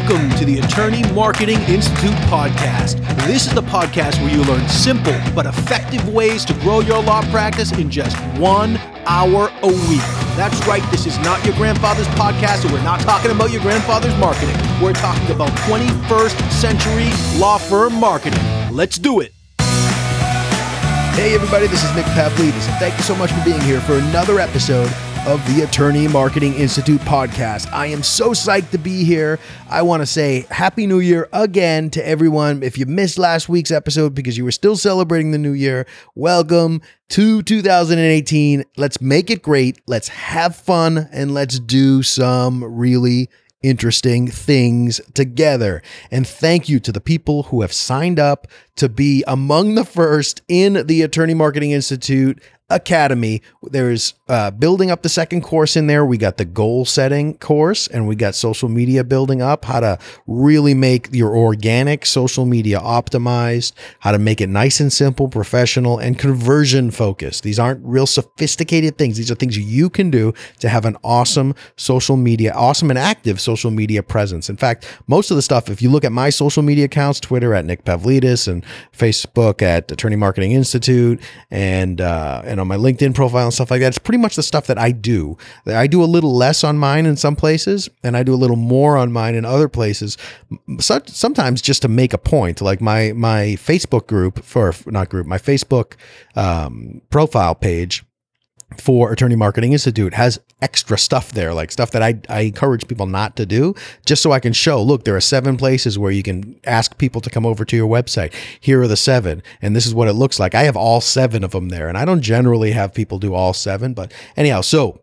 Welcome to the Attorney Marketing Institute podcast. This is the podcast where you learn simple but effective ways to grow your law practice in just one hour a week. That's right, this is not your grandfather's podcast, and we're not talking about your grandfather's marketing. We're talking about 21st century law firm marketing. Let's do it. Hey, everybody, this is Nick Pavlidis, and thank you so much for being here for another episode of the Attorney Marketing Institute podcast. I am so psyched to be here. I want to say Happy New Year again to everyone. If you missed last week's episode because you were still celebrating the new year, welcome to 2018. Let's make it great. Let's have fun and let's do some really interesting things together. And thank you to the people who have signed up to be among the first in the Attorney Marketing Institute Academy. There's uh, building up the second course in there. We got the goal setting course and we got social media building up, how to really make your organic social media optimized, how to make it nice and simple, professional, and conversion focused. These aren't real sophisticated things. These are things you can do to have an awesome social media, awesome and active social media presence. In fact, most of the stuff, if you look at my social media accounts, Twitter at Nick Pavlidis and Facebook at Attorney Marketing Institute and, uh, and on my LinkedIn profile and stuff like that. It's pretty much the stuff that I do. I do a little less on mine in some places, and I do a little more on mine in other places. Sometimes just to make a point, like my my Facebook group for not group, my Facebook um, profile page for Attorney Marketing Institute has extra stuff there, like stuff that I, I encourage people not to do, just so I can show look, there are seven places where you can ask people to come over to your website. Here are the seven, and this is what it looks like. I have all seven of them there, and I don't generally have people do all seven, but anyhow, so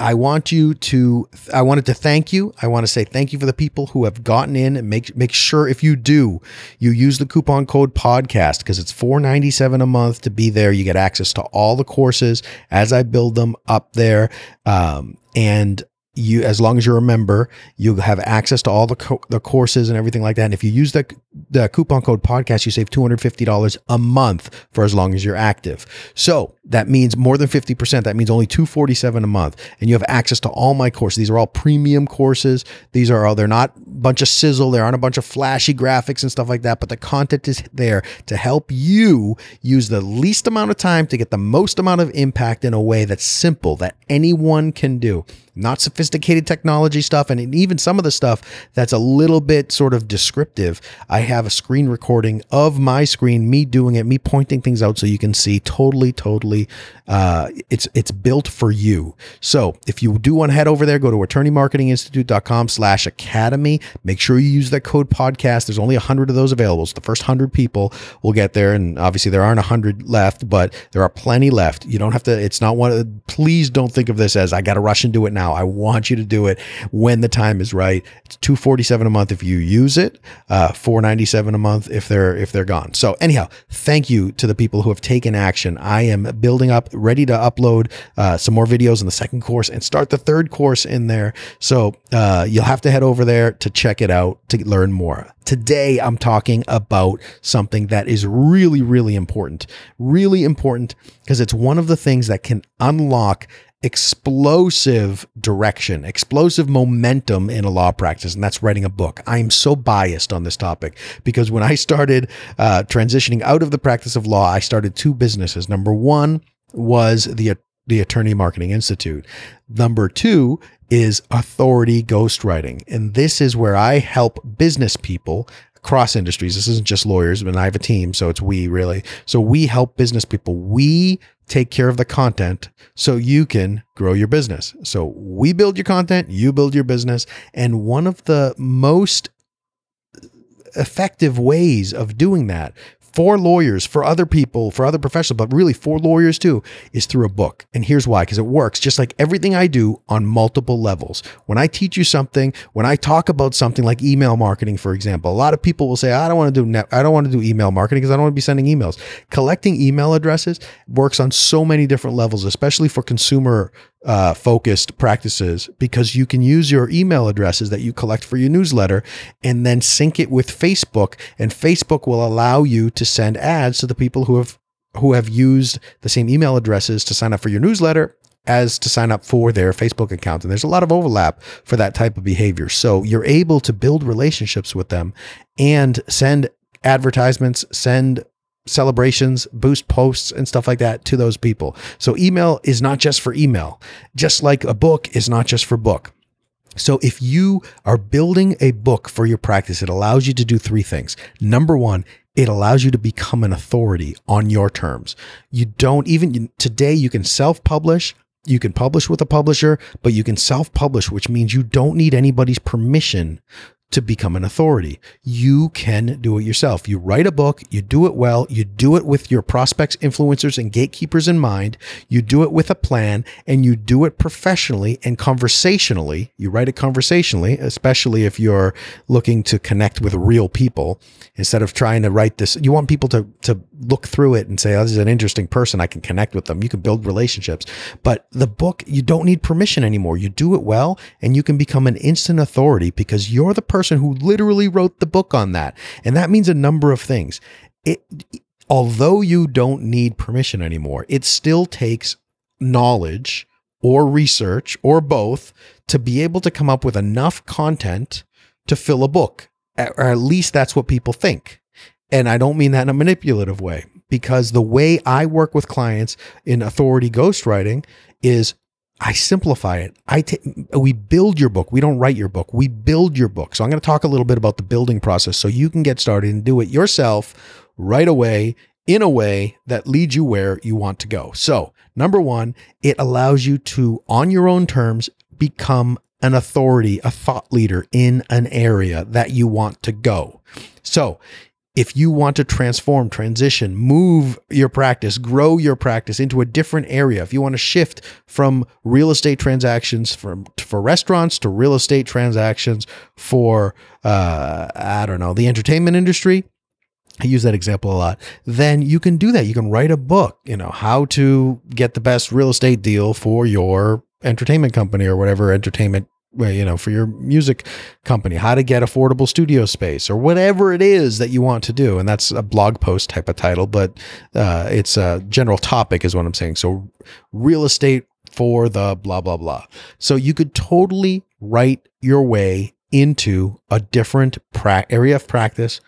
I want you to I wanted to thank you. I want to say thank you for the people who have gotten in and make make sure if you do, you use the coupon code podcast because it's 497 a month to be there. You get access to all the courses as I build them up there. Um, and you as long as you're a member you have access to all the co- the courses and everything like that. And if you use the the coupon code podcast you save $250 a month for as long as you're active. So that means more than 50% that means only 247 a month. And you have access to all my courses. These are all premium courses. These are all they're not a bunch of sizzle. There aren't a bunch of flashy graphics and stuff like that but the content is there to help you use the least amount of time to get the most amount of impact in a way that's simple that anyone can do. Not sophisticated technology stuff, and even some of the stuff that's a little bit sort of descriptive. I have a screen recording of my screen, me doing it, me pointing things out so you can see totally, totally. Uh, it's it's built for you. So if you do want to head over there, go to attorneymarketinginstitute.com slash academy. Make sure you use that code podcast. There's only a hundred of those available. So the first hundred people will get there. And obviously there aren't a hundred left, but there are plenty left. You don't have to, it's not one, please don't think of this as I got to rush and do it now. I want you to do it when the time is right. It's 247 a month if you use it, uh, 497 a month if they're if they're gone. So anyhow, thank you to the people who have taken action. I am building up, ready to upload uh, some more videos in the second course and start the third course in there. So uh, you'll have to head over there to check it out to learn more. Today, I'm talking about something that is really, really important. Really important because it's one of the things that can unlock explosive direction, explosive momentum in a law practice, and that's writing a book. I'm so biased on this topic because when I started uh, transitioning out of the practice of law, I started two businesses. Number one was the the Attorney Marketing Institute. Number two is authority ghostwriting. And this is where I help business people across industries. This isn't just lawyers, but I have a team, so it's we really. So we help business people. We take care of the content so you can grow your business. So we build your content, you build your business, and one of the most effective ways of doing that for lawyers, for other people, for other professionals, but really for lawyers too, is through a book. And here's why because it works just like everything I do on multiple levels. When I teach you something, when I talk about something like email marketing, for example, a lot of people will say, I don't want to do net, I don't want to do email marketing because I don't want to be sending emails. Collecting email addresses works on so many different levels, especially for consumer uh, focused practices because you can use your email addresses that you collect for your newsletter and then sync it with Facebook and Facebook will allow you to send ads to the people who have who have used the same email addresses to sign up for your newsletter as to sign up for their Facebook account. And there's a lot of overlap for that type of behavior. So you're able to build relationships with them and send advertisements, send celebrations, boost posts, and stuff like that to those people. So email is not just for email, just like a book is not just for book. So if you are building a book for your practice, it allows you to do three things. Number one, it allows you to become an authority on your terms. You don't even today, you can self publish. You can publish with a publisher, but you can self publish, which means you don't need anybody's permission to become an authority. You can do it yourself. You write a book, you do it well, you do it with your prospects, influencers, and gatekeepers in mind. You do it with a plan and you do it professionally and conversationally. You write it conversationally, especially if you're looking to connect with real people instead of trying to write this. You want people to, to look through it and say, oh, this is an interesting person. I can connect with them. You can build relationships. But the book, you don't need permission anymore. You do it well and you can become an instant authority because you're the person person who literally wrote the book on that. And that means a number of things. It, although you don't need permission anymore, it still takes knowledge or research or both to be able to come up with enough content to fill a book. Or at least that's what people think. And I don't mean that in a manipulative way because the way I work with clients in authority ghostwriting is I simplify it. I t- we build your book. We don't write your book. We build your book. So I'm going to talk a little bit about the building process so you can get started and do it yourself right away in a way that leads you where you want to go. So, number 1, it allows you to on your own terms become an authority, a thought leader in an area that you want to go. So, if you want to transform, transition, move your practice, grow your practice into a different area, if you want to shift from real estate transactions from for restaurants to real estate transactions for uh, I don't know the entertainment industry, I use that example a lot. Then you can do that. You can write a book, you know, how to get the best real estate deal for your entertainment company or whatever entertainment you know, for your music company, how to get affordable studio space or whatever it is that you want to do. And that's a blog post type of title, but uh, it's a general topic, is what I'm saying. So, real estate for the blah, blah, blah. So, you could totally write your way into a different pra- area of practice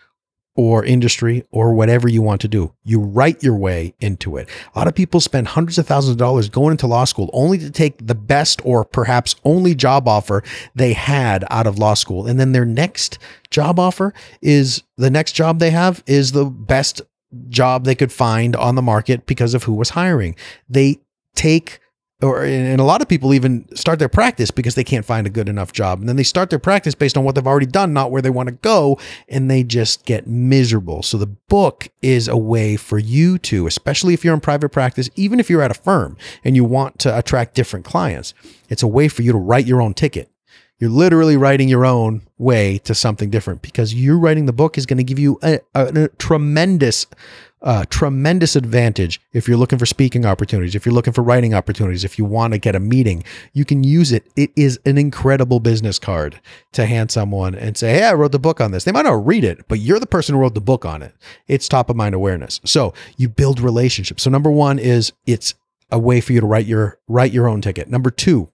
or industry or whatever you want to do. You write your way into it. A lot of people spend hundreds of thousands of dollars going into law school only to take the best or perhaps only job offer they had out of law school. And then their next job offer is the next job they have is the best job they could find on the market because of who was hiring. They take or and a lot of people even start their practice because they can't find a good enough job. And then they start their practice based on what they've already done not where they want to go and they just get miserable. So the book is a way for you to especially if you're in private practice even if you're at a firm and you want to attract different clients it's a way for you to write your own ticket. You're literally writing your own way to something different because you writing the book is going to give you a, a, a tremendous tremendous advantage if you're looking for speaking opportunities, if you're looking for writing opportunities, if you want to get a meeting, you can use it. It is an incredible business card to hand someone and say, Hey, I wrote the book on this. They might not read it, but you're the person who wrote the book on it. It's top of mind awareness. So you build relationships. So number one is it's a way for you to write your write your own ticket. Number two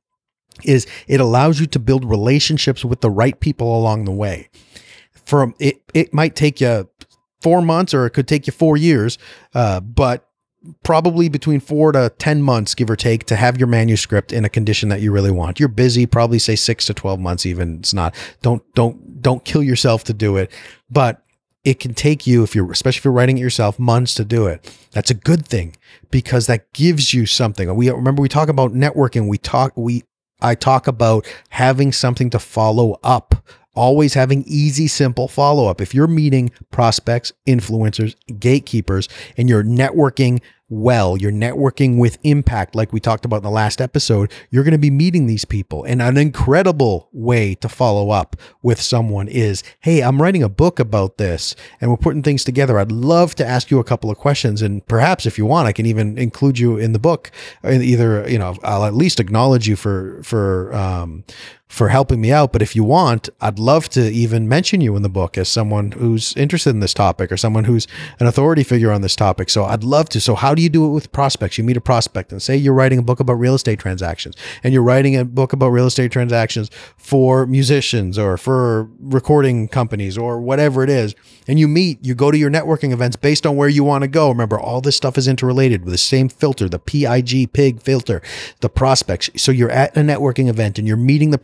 is it allows you to build relationships with the right people along the way. From it, it might take you four months or it could take you four years, uh, but probably between four to 10 months, give or take, to have your manuscript in a condition that you really want. You're busy, probably say six to 12 months, even. It's not, don't, don't, don't kill yourself to do it. But it can take you, if you're, especially if you're writing it yourself, months to do it. That's a good thing because that gives you something. We remember we talk about networking. We talk, we, I talk about having something to follow up always having easy, simple follow up. If you're meeting prospects, influencers, gatekeepers, and you're networking well, you're networking with impact, like we talked about in the last episode, you're going to be meeting these people. And an incredible way to follow up with someone is Hey, I'm writing a book about this and we're putting things together. I'd love to ask you a couple of questions. And perhaps if you want, I can even include you in the book. Either, you know, I'll at least acknowledge you for, for, um, for helping me out. But if you want, I'd love to even mention you in the book as someone who's interested in this topic or someone who's an authority figure on this topic. So I'd love to. So how do you do it with prospects? You meet a prospect and say you're writing a book about real estate transactions and you're writing a book about real estate transactions for musicians or for recording companies or whatever it is. And you meet, you go to your networking events based on where you want to go. Remember, all this stuff is interrelated with the same filter, the PIG pig filter, the prospects. So you're at a networking event and you're meeting the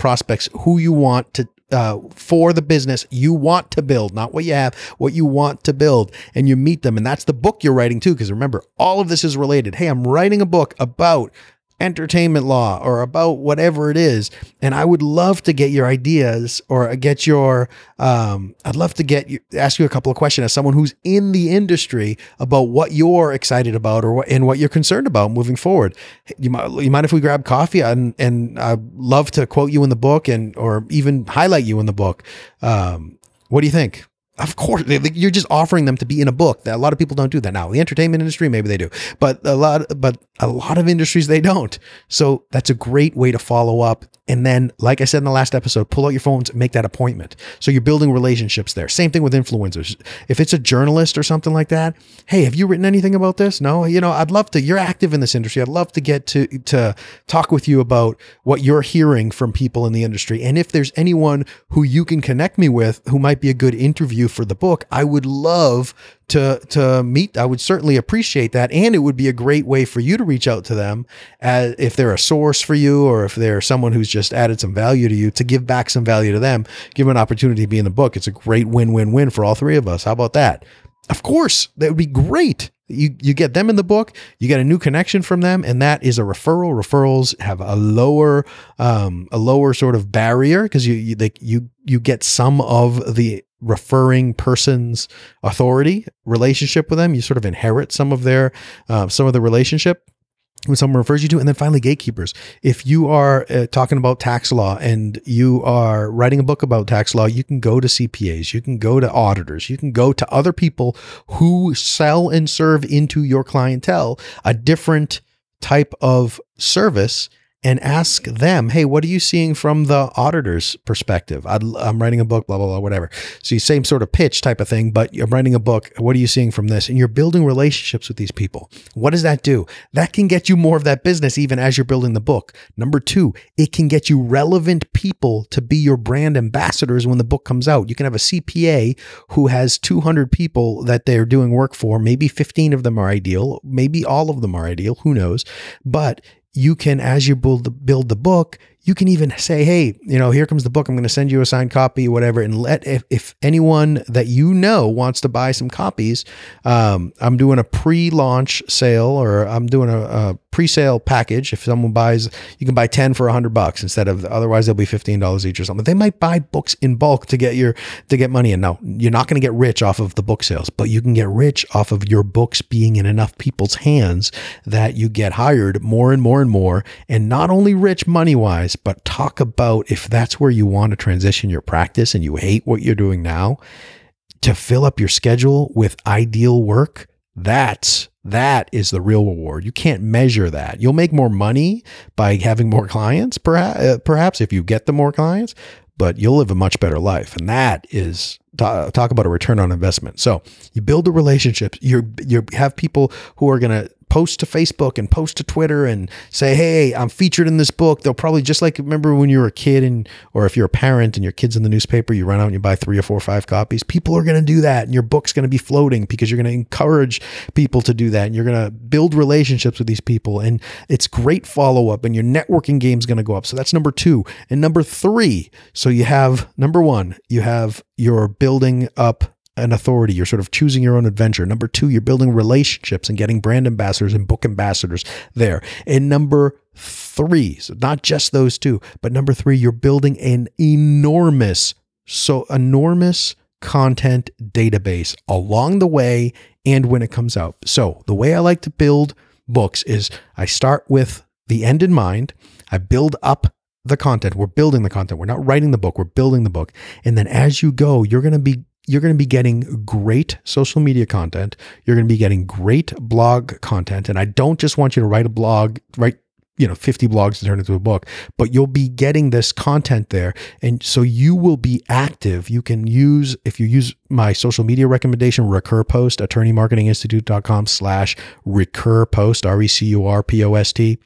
who you want to uh, for the business you want to build, not what you have, what you want to build, and you meet them. And that's the book you're writing too. Because remember, all of this is related. Hey, I'm writing a book about entertainment law or about whatever it is. And I would love to get your ideas or get your, um, I'd love to get you, ask you a couple of questions as someone who's in the industry about what you're excited about or what, and what you're concerned about moving forward. You might, you mind if we grab coffee and, and I'd love to quote you in the book and, or even highlight you in the book. Um, what do you think? Of course, you're just offering them to be in a book. That a lot of people don't do that now. The entertainment industry, maybe they do, but a lot, but a lot of industries they don't. So that's a great way to follow up. And then, like I said in the last episode, pull out your phones, make that appointment. So you're building relationships there. Same thing with influencers. If it's a journalist or something like that, hey, have you written anything about this? No, you know, I'd love to. You're active in this industry. I'd love to get to to talk with you about what you're hearing from people in the industry. And if there's anyone who you can connect me with who might be a good interview for the book, I would love to to meet. I would certainly appreciate that, and it would be a great way for you to reach out to them as if they're a source for you, or if they're someone who's just added some value to you, to give back some value to them, give them an opportunity to be in the book. It's a great win win win for all three of us. How about that? Of course, that would be great. You you get them in the book, you get a new connection from them, and that is a referral. Referrals have a lower um, a lower sort of barrier because you you, they, you you get some of the referring person's authority relationship with them. You sort of inherit some of their uh, some of the relationship when someone refers you to, and then finally gatekeepers. If you are uh, talking about tax law and you are writing a book about tax law, you can go to CPAs, you can go to auditors, you can go to other people who sell and serve into your clientele a different type of service and ask them, hey, what are you seeing from the auditor's perspective? i am writing a book, blah, blah, blah, whatever. So you same sort of pitch type of thing, but you're writing a book. What are you seeing from this? And you're building relationships with these people. What does that do? That can get you more of that business even as you're building the book. Number two, it can get you relevant people to be your brand ambassadors when the book comes out. You can have a CPA who has 200 people that they're doing work for. Maybe 15 of them are ideal. Maybe all of them are ideal. Who knows? But you can, as you build the, build the book, you can even say, hey, you know, here comes the book. I'm going to send you a signed copy, whatever. And let, if, if anyone that you know wants to buy some copies, um, I'm doing a pre launch sale or I'm doing a, a pre sale package. If someone buys, you can buy 10 for 100 bucks instead of, otherwise, they'll be $15 each or something. They might buy books in bulk to get your, to get money in. Now, you're not going to get rich off of the book sales, but you can get rich off of your books being in enough people's hands that you get hired more and more and more. And not only rich money wise, but talk about if that's where you want to transition your practice and you hate what you're doing now, to fill up your schedule with ideal work, that's that is the real reward. You can't measure that. You'll make more money by having more clients, perhaps, uh, perhaps if you get the more clients, but you'll live a much better life. And that is talk about a return on investment. So you build a relationship. You you have people who are going to post to Facebook and post to Twitter and say, "Hey, I'm featured in this book." They'll probably just like remember when you were a kid and or if you're a parent and your kids in the newspaper, you run out and you buy 3 or 4 or 5 copies. People are going to do that and your book's going to be floating because you're going to encourage people to do that and you're going to build relationships with these people and it's great follow-up and your networking game is going to go up. So that's number 2. And number 3, so you have number 1, you have your building up an authority. You're sort of choosing your own adventure. Number two, you're building relationships and getting brand ambassadors and book ambassadors there. And number three, so not just those two, but number three, you're building an enormous, so enormous content database along the way and when it comes out. So the way I like to build books is I start with the end in mind. I build up the content. We're building the content. We're not writing the book. We're building the book. And then as you go, you're going to be you're going to be getting great social media content. You're going to be getting great blog content. And I don't just want you to write a blog, write you know 50 blogs to turn into a book but you'll be getting this content there and so you will be active you can use if you use my social media recommendation RecurPost attorneymarketinginstitute.com slash recur post r-e-c-u-r-p-o-s-t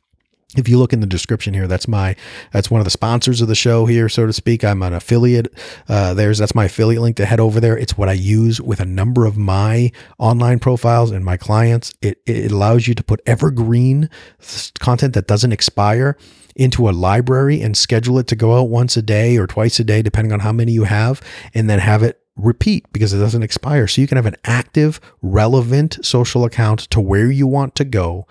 if you look in the description here that's my that's one of the sponsors of the show here so to speak. I'm an affiliate uh, there's that's my affiliate link to head over there. It's what i use with a number of my online profiles and my clients. It, it allows you to put evergreen content that doesn't expire into a library and schedule it to go out once a day or twice a day depending on how many you have and then have it repeat because it doesn't expire. So you can have an active relevant social account to where you want to go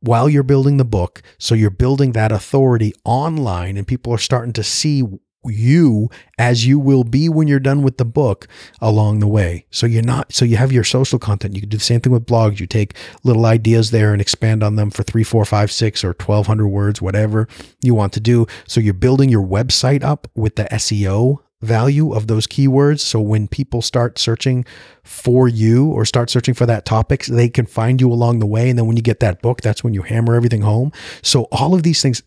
while you're building the book. So you're building that authority online, and people are starting to see you as you will be when you're done with the book along the way. So you're not, so you have your social content. You can do the same thing with blogs. You take little ideas there and expand on them for three, four, five, six, or 1200 words, whatever you want to do. So you're building your website up with the SEO value of those keywords. So when people start searching for you or start searching for that topic, they can find you along the way. And then when you get that book, that's when you hammer everything home. So all of these things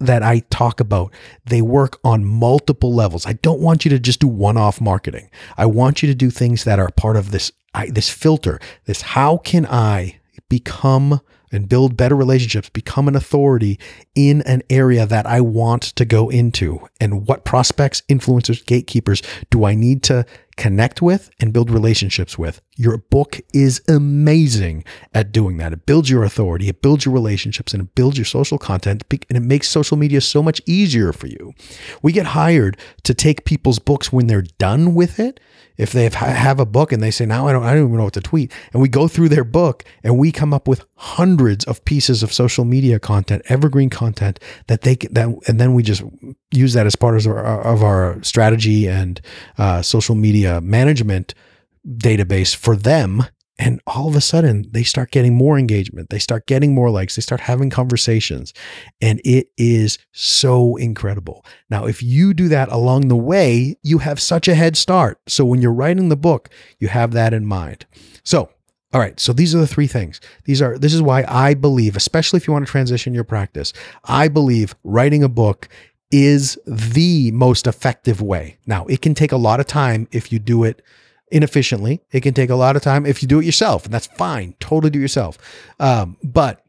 that I talk about, they work on multiple levels. I don't want you to just do one-off marketing. I want you to do things that are part of this this filter. This how can I become and build better relationships, become an authority in an area that I want to go into. And what prospects, influencers, gatekeepers do I need to connect with and build relationships with? Your book is amazing at doing that. It builds your authority, it builds your relationships, and it builds your social content, and it makes social media so much easier for you. We get hired to take people's books when they're done with it if they have, have a book and they say now I don't I don't even know what to tweet and we go through their book and we come up with hundreds of pieces of social media content evergreen content that they that and then we just use that as part of our, of our strategy and uh, social media management database for them and all of a sudden, they start getting more engagement. They start getting more likes. They start having conversations. And it is so incredible. Now, if you do that along the way, you have such a head start. So when you're writing the book, you have that in mind. So, all right, so these are the three things. These are this is why I believe, especially if you want to transition your practice, I believe writing a book is the most effective way. Now, it can take a lot of time if you do it inefficiently. It can take a lot of time if you do it yourself, and that's fine. Totally do it yourself. Um, but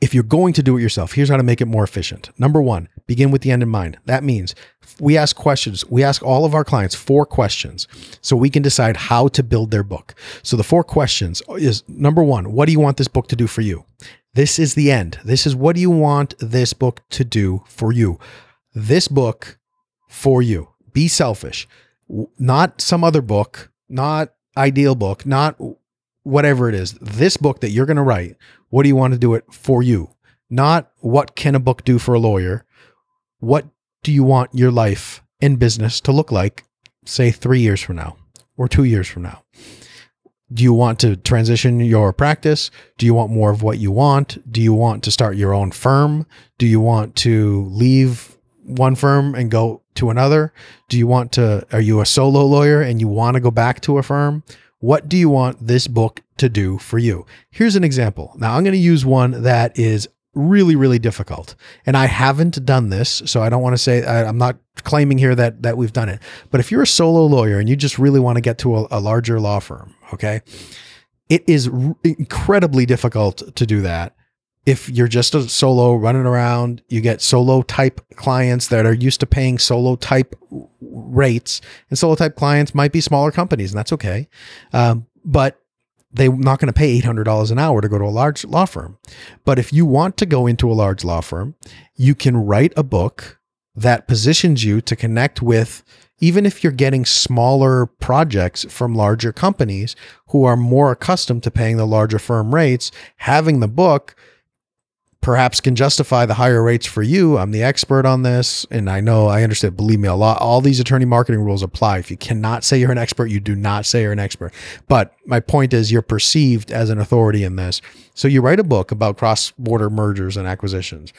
if you're going to do it yourself, here's how to make it more efficient. Number one, begin with the end in mind. That means we ask questions. We ask all of our clients four questions so we can decide how to build their book. So the four questions is number one, what do you want this book to do for you? This is the end. This is what do you want this book to do for you? This book for you. Be selfish, not some other book not ideal book, not whatever it is. This book that you're going to write, what do you want to do it for you? Not what can a book do for a lawyer? What do you want your life in business to look like, say, three years from now or two years from now? Do you want to transition your practice? Do you want more of what you want? Do you want to start your own firm? Do you want to leave one firm and go to another? Do you want to, are you a solo lawyer and you want to go back to a firm? What do you want this book to do for you? Here's an example. Now, I'm going to use one that is really, really difficult. And I haven't done this, so I don't want to say, I, am not claiming here that, that we've done it. But if you're a solo lawyer and you just really want to get to a, a larger law firm, okay, it is r- incredibly difficult to do that if you're just a solo running around, you get solo type clients that are used to paying solo type rates, and solo type clients might be smaller companies, and that's okay. Um, but they're not going to pay $800 an hour to go to a large law firm. But if you want to go into a large law firm, you can write a book that positions you to connect with even if you're getting smaller projects from larger companies who are more accustomed to paying the larger firm rates, having the book perhaps can justify the higher rates for you. I'm the expert on this. And I know, I understand, believe me, a lot, all these attorney marketing rules apply. If you cannot say you're an expert, you do not say you're an expert. But my point is, you're perceived as an authority in this. So you write a book about cross border mergers and acquisitions.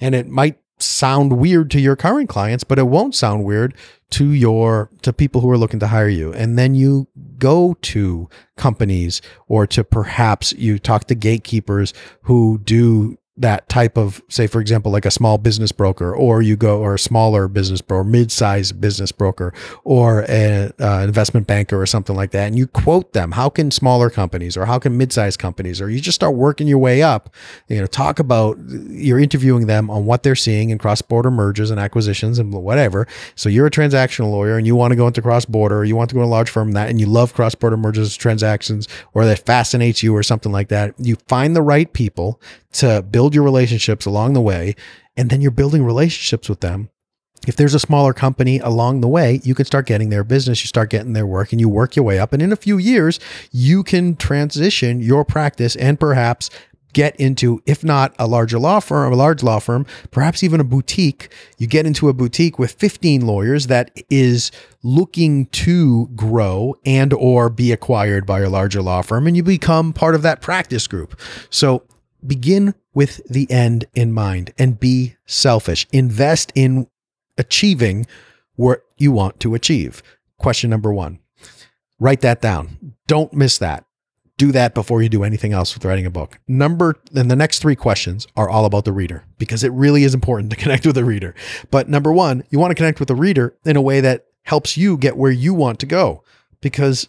And it might sound weird to your current clients, but it won't sound weird to your to people who are looking to hire you. And then you go to companies or to perhaps you talk to gatekeepers who do that type of say for example like a small business broker or you go or a smaller business broker mid-sized business broker or an uh, investment banker or something like that and you quote them how can smaller companies or how can mid-sized companies or you just start working your way up you know talk about you're interviewing them on what they're seeing in cross-border mergers and acquisitions and whatever. So you're a transactional lawyer and you want to go into cross-border or you want to go to a large firm that and you love cross-border mergers transactions or that fascinates you or something like that you find the right people to build your relationships along the way. And then you're building relationships with them. If there's a smaller company along the way, you can start getting their business, you start getting their work, and you work your way up. And in a few years, you can transition your practice and perhaps get into, if not a larger law firm, a large law firm, perhaps even a boutique. You get into a boutique with 15 lawyers that is looking to grow and or be acquired by a larger law firm and you become part of that practice group. So begin with the end in mind and be selfish. Invest in achieving what you want to achieve. Question number one. Write that down. Don't miss that. Do that before you do anything else with writing a book. Number, and the next three questions are all about the reader because it really is important to connect with the reader. But number one, you want to connect with the reader in a way that helps you get where you want to go because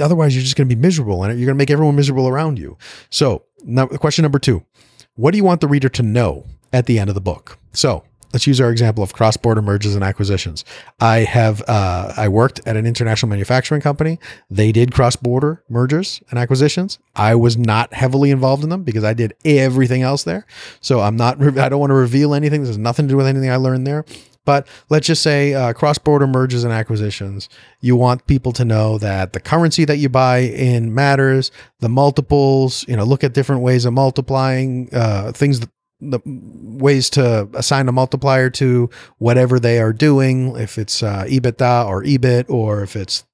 otherwise you're just going to be miserable and you're going to make everyone miserable around you. So, now, question number two What do you want the reader to know at the end of the book? So, let's use our example of cross-border mergers and acquisitions. I have uh, I worked at an international manufacturing company. They did cross-border mergers and acquisitions. I was not heavily involved in them because I did everything else there. So I'm not. I don't want to reveal anything. This has nothing to do with anything I learned there. But let's just say uh, cross border mergers and acquisitions. You want people to know that the currency that you buy in matters, the multiples, you know, look at different ways of multiplying uh, things, the ways to assign a multiplier to whatever they are doing, if it's uh, EBITDA or EBIT, or if it's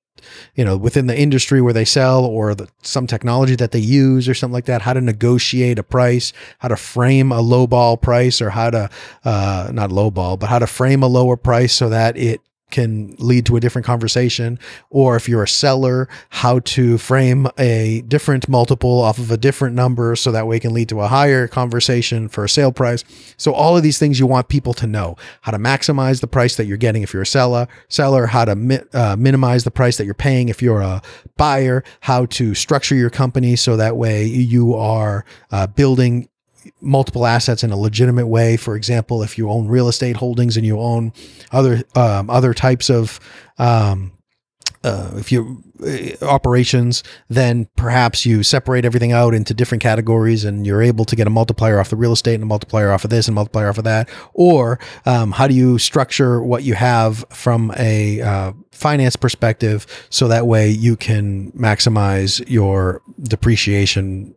you know, within the industry where they sell or the, some technology that they use or something like that, how to negotiate a price, how to frame a low ball price or how to, uh, not low ball, but how to frame a lower price so that it can lead to a different conversation. Or if you're a seller, how to frame a different multiple off of a different number so that way it can lead to a higher conversation for a sale price. So all of these things you want people to know how to maximize the price that you're getting if you're a seller, seller, how to mi- uh, minimize the price that you're paying if you're a buyer, how to structure your company so that way you are uh, building multiple assets in a legitimate way. For example, if you own real estate holdings and you own other um, other types of um, uh, if you uh, operations, then perhaps you separate everything out into different categories, and you're able to get a multiplier off the real estate and a multiplier off of this and multiplier off of that. Or um, how do you structure what you have from a uh, finance perspective, so that way you can maximize your depreciation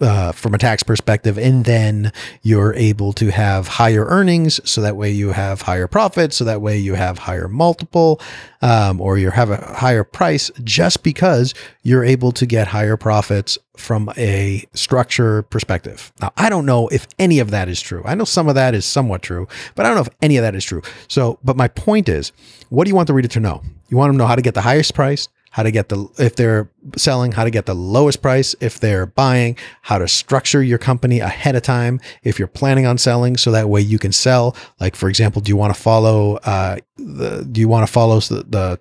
uh, from a tax perspective, and then you're able to have higher earnings. So that way you have higher profits. So that way you have higher multiple, um, or you have a higher price just because you're able to get higher profits from a structure perspective. Now, I don't know if any of that is true. I know some of that is somewhat true, but I don't know if any of that is true. So, but my point is, what do you want the reader to know? You want them to know how to get the highest price, how to get the if they're selling how to get the lowest price. If they're buying how to structure your company ahead of time. If you're planning on selling so that way you can sell. Like for example do you want to follow uh the do you want to follow the,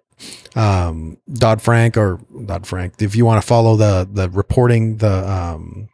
the um Dodd Frank or Dodd Frank if you want to follow the the reporting the um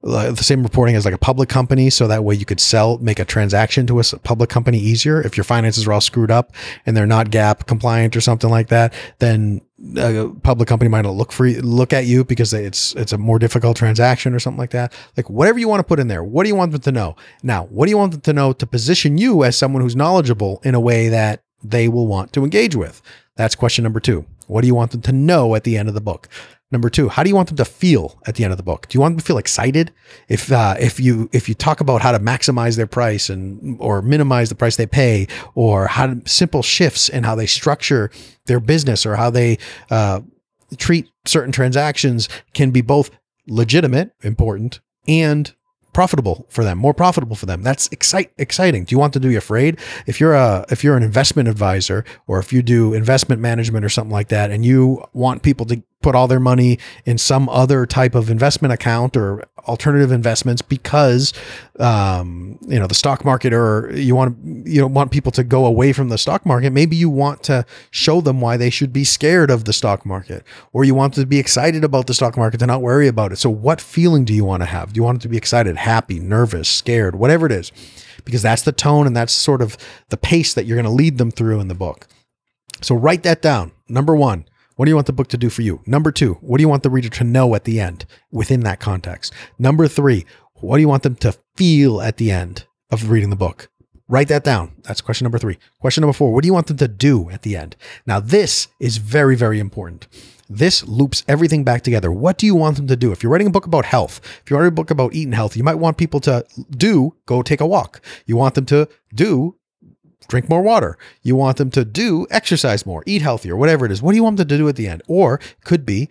the same reporting as like a public company so that way you could sell make a transaction to a public company easier. If your finances are all screwed up and they're not GAAP compliant or something like that then a public company might look for you, look at you because it's it's a more difficult transaction or something like that. Like whatever you want to put in there what do you want them to know? Now what do you want them to know to position you as someone who's knowledgeable in a way that they will want to engage with? That's question number 2 what do you want them to know at the end of the book Number two, how do you want them to feel at the end of the book? Do you want them to feel excited? If uh, if you if you talk about how to maximize their price and or minimize the price they pay, or how to, simple shifts in how they structure their business or how they uh, treat certain transactions can be both legitimate, important, and profitable for them, more profitable for them. That's excite, exciting. Do you want them to be afraid? If you're a if you're an investment advisor or if you do investment management or something like that, and you want people to put all their money in some other type of investment account or alternative investments because um, you know the stock market or you want you don't want people to go away from the stock market. Maybe you want to show them why they should be scared of the stock market or you want to be excited about the stock market to not worry about it. So what feeling do you want to have? Do you want it to be excited happy nervous scared whatever it is? Because that's the tone and that's sort of the pace that you're going to lead them through in the book. So write that down. Number 1 what do you want the book to do for you? Number two, what do you want the reader to know at the end within that context? Number three, what do you want them to feel at the end of reading the book? Write that down. That's question number three. Question number four, what do you want them to do at the end? Now, this is very, very important. This loops everything back together. What do you want them to do? If you're writing a book about health, if you're writing a book about eating health, you might want people to do go take a walk. You want them to do drink more water. You want them to do exercise more, eat healthier, whatever it is. What do you want them to do at the end? Or could be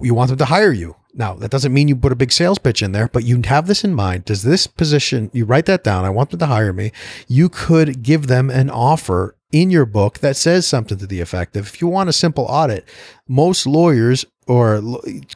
you want them to hire you. Now, that doesn't mean you put a big sales pitch in there, but you have this in mind. Does this position, you write that down, I want them to hire me. You could give them an offer in your book that says something to the effect of if you want a simple audit, most lawyers or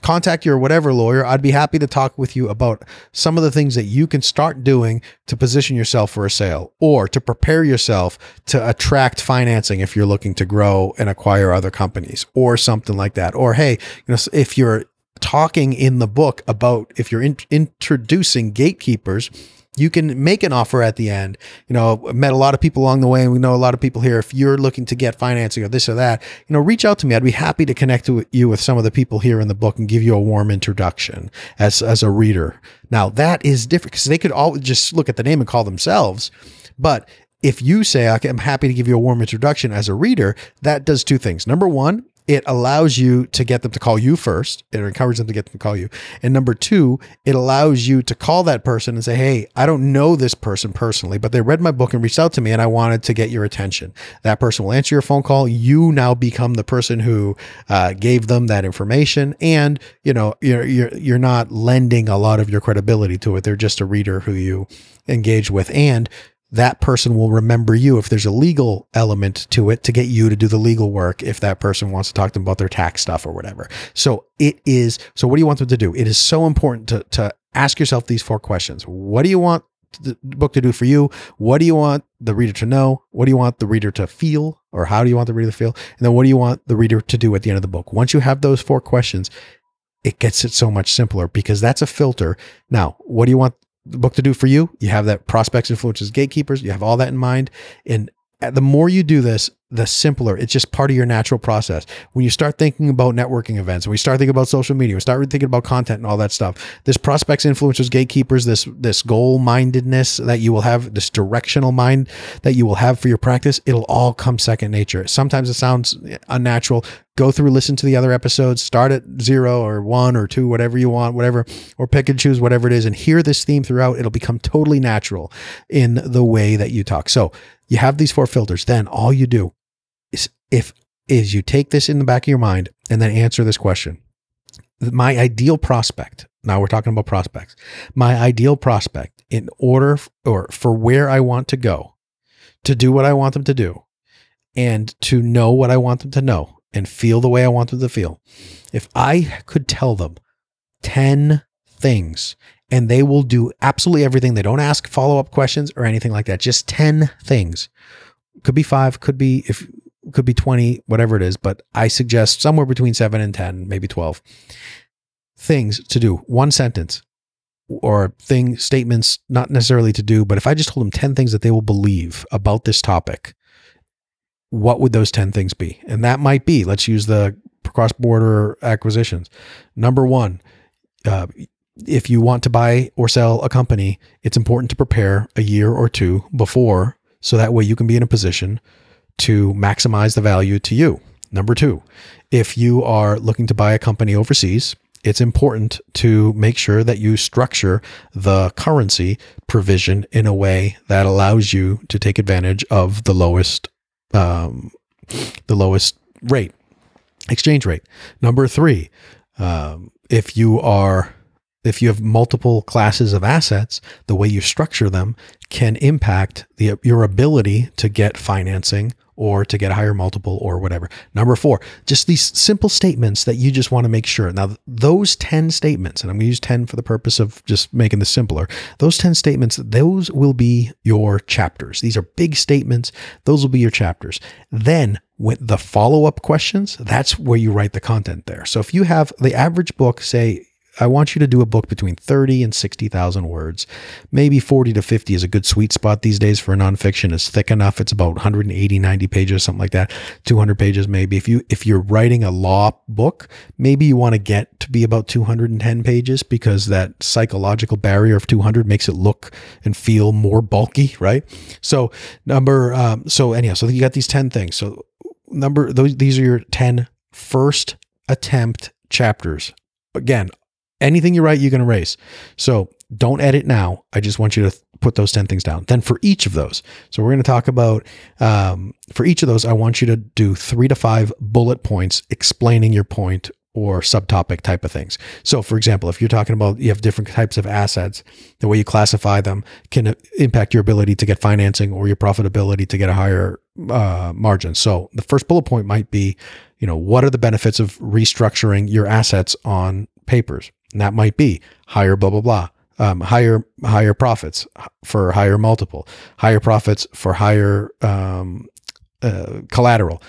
contact your whatever lawyer, I'd be happy to talk with you about some of the things that you can start doing to position yourself for a sale or to prepare yourself to attract financing if you're looking to grow and acquire other companies or something like that. Or hey, you know, if you're talking in the book about if you're in, introducing gatekeepers, you can make an offer at the end. You know, met a lot of people along the way, and we know a lot of people here. If you're looking to get financing or this or that, you know, reach out to me. I'd be happy to connect you with some of the people here in the book and give you a warm introduction as as a reader. Now that is different because they could all just look at the name and call themselves, but if you say I'm happy to give you a warm introduction as a reader, that does two things. Number one, it allows you to get them to call you first. It encourages them to get them to call you. And number two, it allows you to call that person and say, Hey, I don't know this person personally, but they read my book and reached out to me and I wanted to get your attention. That person will answer your phone call. You now become the person who uh, gave them that information. And, you know, you're, you're, you're not lending a lot of your credibility to it. They're just a reader who you engage with. And that person will remember you if there's a legal element to it to get you to do the legal work if that person wants to talk to them about their tax stuff or whatever. So it is so what do you want them to do? It is so important to to ask yourself these four questions. What do you want the book to do for you? What do you want the reader to know? What do you want the reader to feel or how do you want the reader to feel? And then what do you want the reader to do at the end of the book? Once you have those four questions, it gets it so much simpler because that's a filter. Now, what do you want book to do for you. You have that prospects, influencers, gatekeepers. You have all that in mind. And Uh, the more you do this, the simpler. It's just part of your natural process. When you start thinking about networking events, when we start thinking about social media, we start thinking about content and all that stuff. This prospects, influencers, gatekeepers, this this goal mindedness that you will have, this directional mind that you will have for your practice, it'll all come second nature. Sometimes it sounds unnatural. Go through, listen to the other episodes, start at zero or one or two, whatever you want, whatever, or pick and choose whatever it is, and hear this theme throughout. It'll become totally natural in the way that you talk. So you have these four filters. Then all you do is if is you take this in the back of your mind and then answer this question. My ideal prospect, now we're talking about prospects. My ideal prospect in order or for where I want to go, to do what I want them to do, and to know what I want them to know and feel the way I want them to feel. If I could tell them 10 things and they will do absolutely everything, they don't ask follow up questions or anything like that, just 10 things. Could be five, could be if could be 20, whatever it is, but I suggest somewhere between seven and 10, maybe 12 things to do. One sentence or thing statements, not necessarily to do, but if I just told them 10 things that they will believe about this topic, what would those 10 things be? And that might be, let's use the cross border acquisitions. Number one, uh, if you want to buy or sell a company, it's important to prepare a year or two before so that way you can be in a position to maximize the value to you. Number two, if you are looking to buy a company overseas, it's important to make sure that you structure the currency provision in a way that allows you to take advantage of the lowest, um, the lowest rate, exchange rate. Number three, um, if you are if you have multiple classes of assets, the way you structure them can impact the, your ability to get financing or to get a higher multiple or whatever. Number four, just these simple statements that you just want to make sure. Now, those 10 statements, and I'm going to use 10 for the purpose of just making this simpler, those 10 statements, those will be your chapters. These are big statements. Those will be your chapters. Then with the follow up questions, that's where you write the content there. So if you have the average book, say I want you to do a book between 30 and 60,000 words. Maybe 40 to 50 is a good sweet spot these days for a nonfiction. It's thick enough. It's about 180, 90 pages, something like that. 200 pages maybe. If you if you're writing a law book, maybe you want to get to be about 210 pages because that psychological barrier of 200 makes it look and feel more bulky, right? So number um, so anyhow, so you got these 10 things. So number those these are your 10 first attempt chapters again anything you write, you can erase. So don't edit now. I just want you to put those 10 things down. Then for each of those, so we're going to talk about, um, for each of those, I want you to do three to five bullet points explaining your point or subtopic type of things. So, for example, if you're talking about you have different types of assets, the way you classify them can impact your ability to get financing or your profitability to get a higher uh, margin. So, the first bullet point might be, you know, what are the benefits of restructuring your assets on papers? And that might be higher blah blah blah. Um, higher higher profits for higher multiple, higher profits for higher um, uh, collateral,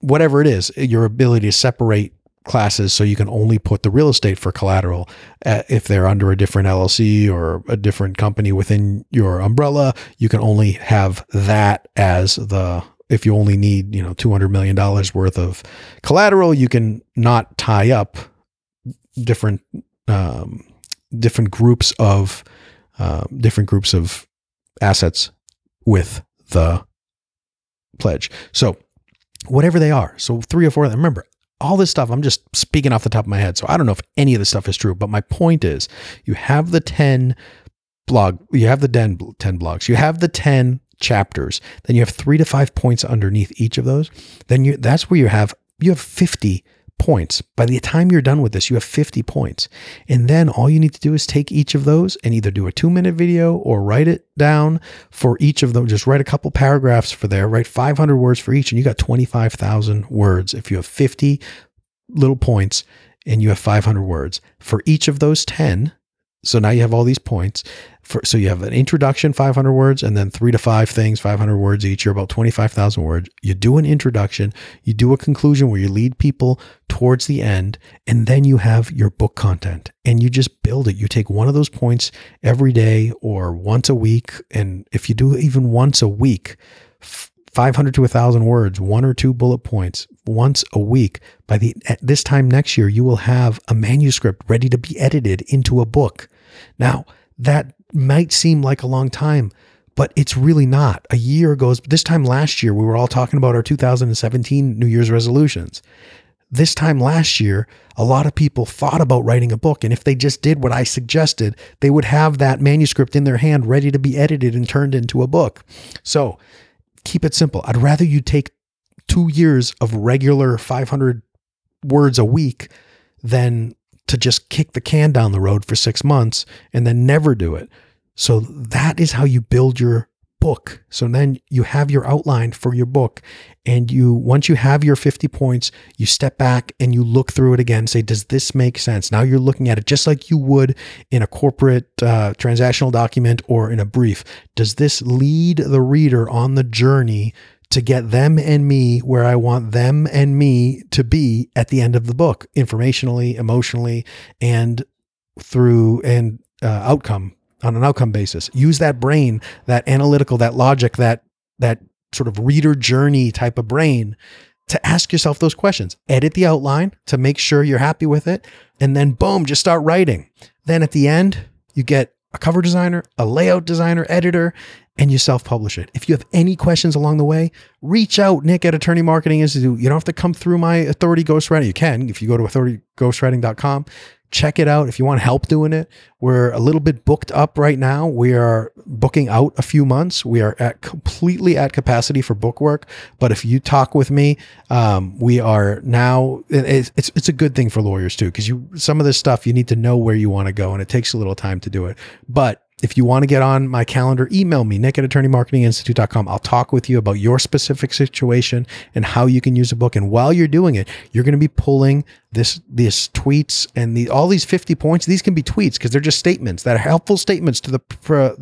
whatever it is. Your ability to separate classes so you can only put the real estate for collateral uh, if they're under a different LLC or a different company within your umbrella. You can only have that as the if you only need you know two hundred million dollars worth of collateral, you can not tie up different um, different groups of uh, different groups of assets with the pledge. So whatever they are, so three or four of them. Remember, all this stuff. I'm just speaking off the top of my head, so I don't know if any of this stuff is true. But my point is, you have the ten blog, you have the 10, 10 blogs, you have the ten chapters. Then you have three to five points underneath each of those. Then you that's where you have you have 50 points. By the time you're done with this, you have 50 points. And then all you need to do is take each of those and either do a two minute video or write it down for each of them. Just write a couple paragraphs for there, write 500 words for each, and you got 25,000 words. If you have 50 little points and you have 500 words for each of those 10, so now you have all these points. For, so you have an introduction, 500 words, and then three to five things, 500 words each. You're about 25,000 words. You do an introduction, you do a conclusion where you lead people towards the end, and then you have your book content and you just build it. You take one of those points every day or once a week. And if you do even once a week, 500 to 1000 words, one or two bullet points once a week. By the at this time next year, you will have a manuscript ready to be edited into a book. Now, that might seem like a long time, but it's really not. A year goes, this time last year, we were all talking about our 2017 New Year's resolutions. This time last year, a lot of people thought about writing a book. And if they just did what I suggested, they would have that manuscript in their hand ready to be edited and turned into a book. So keep it simple. I'd rather you take two years of regular 500 words a week than to just kick the can down the road for six months and then never do it. So that is how you build your book. So then you have your outline for your book and you once you have your 50 points, you step back and you look through it again, say does this make sense? Now you're looking at it just like you would in a corporate uh, transactional document or in a brief. Does this lead the reader on the journey to get them and me where I want them and me to be at the end of the book, informationally, emotionally, and through and uh, outcome on an outcome basis. Use that brain, that analytical, that logic, that that sort of reader journey type of brain to ask yourself those questions. Edit the outline to make sure you're happy with it, and then boom, just start writing. Then at the end, you get a cover designer, a layout designer, editor, and you self publish it. If you have any questions along the way, reach out, Nick at Attorney Marketing Institute. You don't have to come through my authority ghostwriting. You can if you go to authorityghostwriting.com, check it out if you want help doing it. We're a little bit booked up right now. We are booking out a few months. We are at completely at capacity for book work. But if you talk with me, um, we are now. It's, it's it's a good thing for lawyers too because you some of this stuff you need to know where you want to go, and it takes a little time to do it. But if you want to get on my calendar, email me, nick at attorneymarketinginstitute.com. I'll talk with you about your specific situation and how you can use a book. And while you're doing it, you're going to be pulling this these tweets and the all these 50 points these can be tweets because they're just statements that are helpful statements to the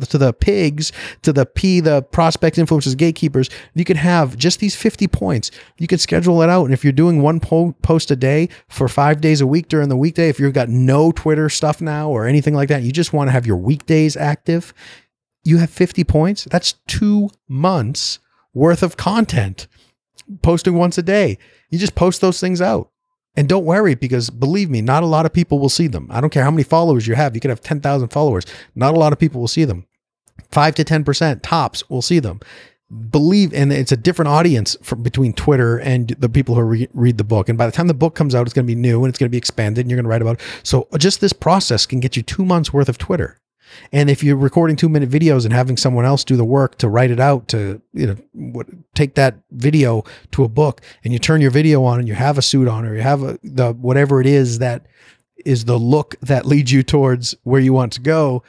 to the pigs to the p the prospects influences gatekeepers. You can have just these 50 points. You can schedule it out and if you're doing one po- post a day for five days a week during the weekday if you've got no twitter stuff now or anything like that you just want to have your weekdays active you have 50 points. That's two months worth of content. Posting once a day. You just post those things out and don't worry because believe me, not a lot of people will see them. I don't care how many followers you have. You could have 10,000 followers. Not a lot of people will see them. 5 to 10% tops will see them. Believe, and it's a different audience between Twitter and the people who re- read the book. And by the time the book comes out, it's going to be new and it's going to be expanded and you're going to write about it. So just this process can get you two months worth of Twitter. And if you're recording two minute videos and having someone else do the work to write it out, to you know, what, take that video to a book, and you turn your video on, and you have a suit on, or you have a, the whatever it is that is the look that leads you towards where you want to go,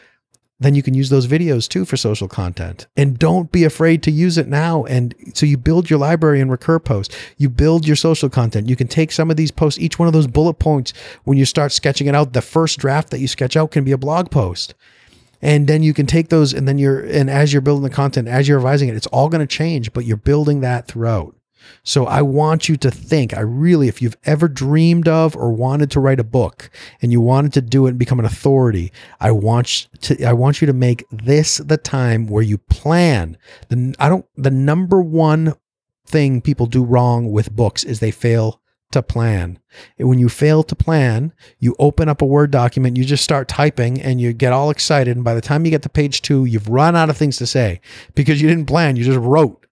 then you can use those videos too for social content. And don't be afraid to use it now. And so you build your library and RecurPosts. You build your social content. You can take some of these posts, each one of those bullet points, when you start sketching it out, the first draft that you sketch out can be a blog post and then you can take those and then you're and as you're building the content as you're revising it it's all going to change but you're building that throughout. So i want you to think i really if you've ever dreamed of or wanted to write a book and you wanted to do it and become an authority i want to i want you to make this the time where you plan. The i don't the number one thing people do wrong with books is they fail to plan. When you fail to plan, you open up a Word document, you just start typing and you get all excited. And by the time you get to page two, you've run out of things to say because you didn't plan, you just wrote.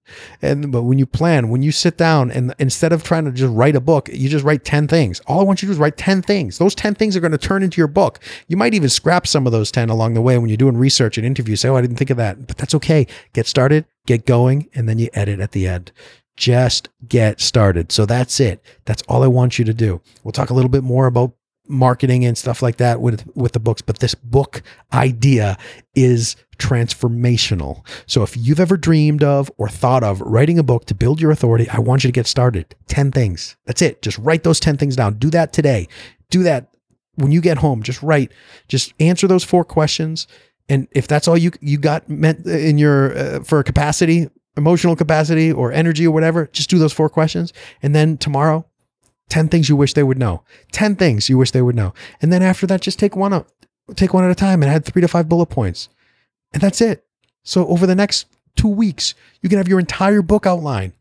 And but when you plan, when you sit down and instead of trying to just write a book, you just write 10 things. All I want you to do is write 10 things. Those 10 things are going to turn into your book. You might even scrap some of those 10 along the way when you're doing research and interviews. Say, oh, I didn't think of that. But that's okay. Get started, get going, and then you edit at the end just get started. So that's it. That's all I want you to do. We'll talk a little bit more about marketing and stuff like that with with the books, but this book idea is transformational. So if you've ever dreamed of or thought of writing a book to build your authority, I want you to get started. 10 things. That's it. Just write those 10 things down. Do that today. Do that when you get home. Just write. Just answer those four questions and if that's all you you got meant in your uh, for capacity emotional capacity or energy or whatever, just do those four questions. And then tomorrow, 10 things you wish they would know. 10 things you wish they would know. And then after that, just take one up, take one at a time and add three to five bullet points. And that's it. So over the next two weeks, you can have your entire book outline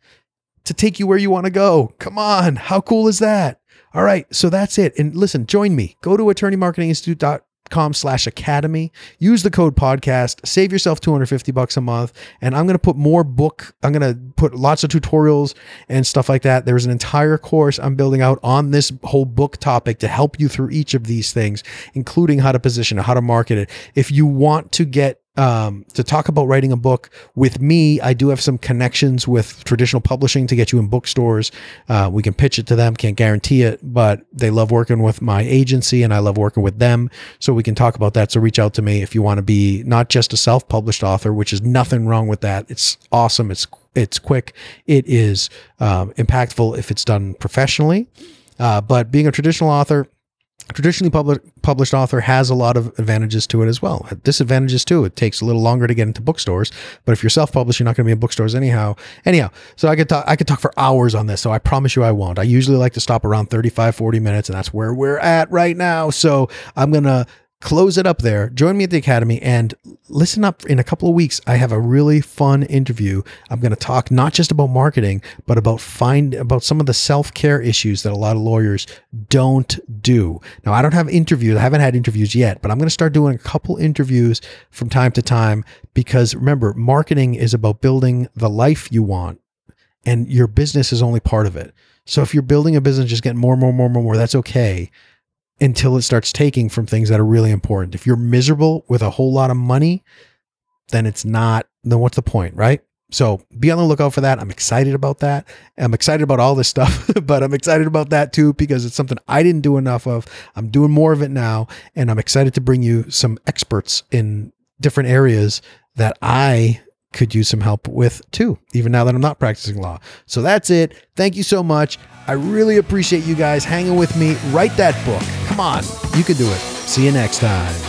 to take you where you want to go. Come on. How cool is that? All right. So that's it. And listen, join me. Go to attorneymarketinginstitute.com com slash academy. Use the code podcast. Save yourself 250 bucks a month. And i'm going to put more book i'm going to put lots of tutorials and stuff like that. There's an entire course i'm building out on this whole book topic to help you through each of these things including how to position it how to market it. If you want to get um, to talk about writing a book with me. I do have some connections with traditional publishing to get you in bookstores. Uh, we can pitch it to them, can't guarantee it, but they love working with my agency and I love working with them. So we can talk about that. So reach out to me if you want to be not just a self published author, which is nothing wrong with that. It's awesome. It's it's quick. It is um, impactful if it's done professionally. Uh, but being a traditional author, traditionally published published author has a lot of advantages to it as well. Uh, disadvantages too. It takes a little longer to get into bookstores, but if you're self-published, you're not going to be in bookstores anyhow. Anyhow, so I could talk I could talk for hours on this, so I promise you I won't. I usually like to stop around 35 40 minutes and that's where we're at right now. So I'm going to close it up there. Join me at the Academy and listen up in a couple of weeks. I have a really fun interview. I'm going to talk not just about marketing, but about find about some of the self-care issues that a lot of lawyers don't do. Now, I don't have interviews. I haven't had interviews yet, but I'm going to start doing a couple interviews from time to time because remember, marketing is about building the life you want and your business is only part of it. So if you're building a business just getting more, more, more, more, more, that's okay until it starts taking from things that are really important. If you're miserable with a whole lot of money, then it's not, then what's the point, right? So be on the lookout for that. I'm excited about that. I'm excited about all this stuff, but I'm excited about that too because it's something I didn't do enough of. I'm doing more of it now, and I'm excited to bring you some experts in different areas that I could use some help with too, even now that I'm not practicing law. So that's it. Thank you so much. I really appreciate you guys hanging with me. Write that book. Come on, you can do it. See you next time.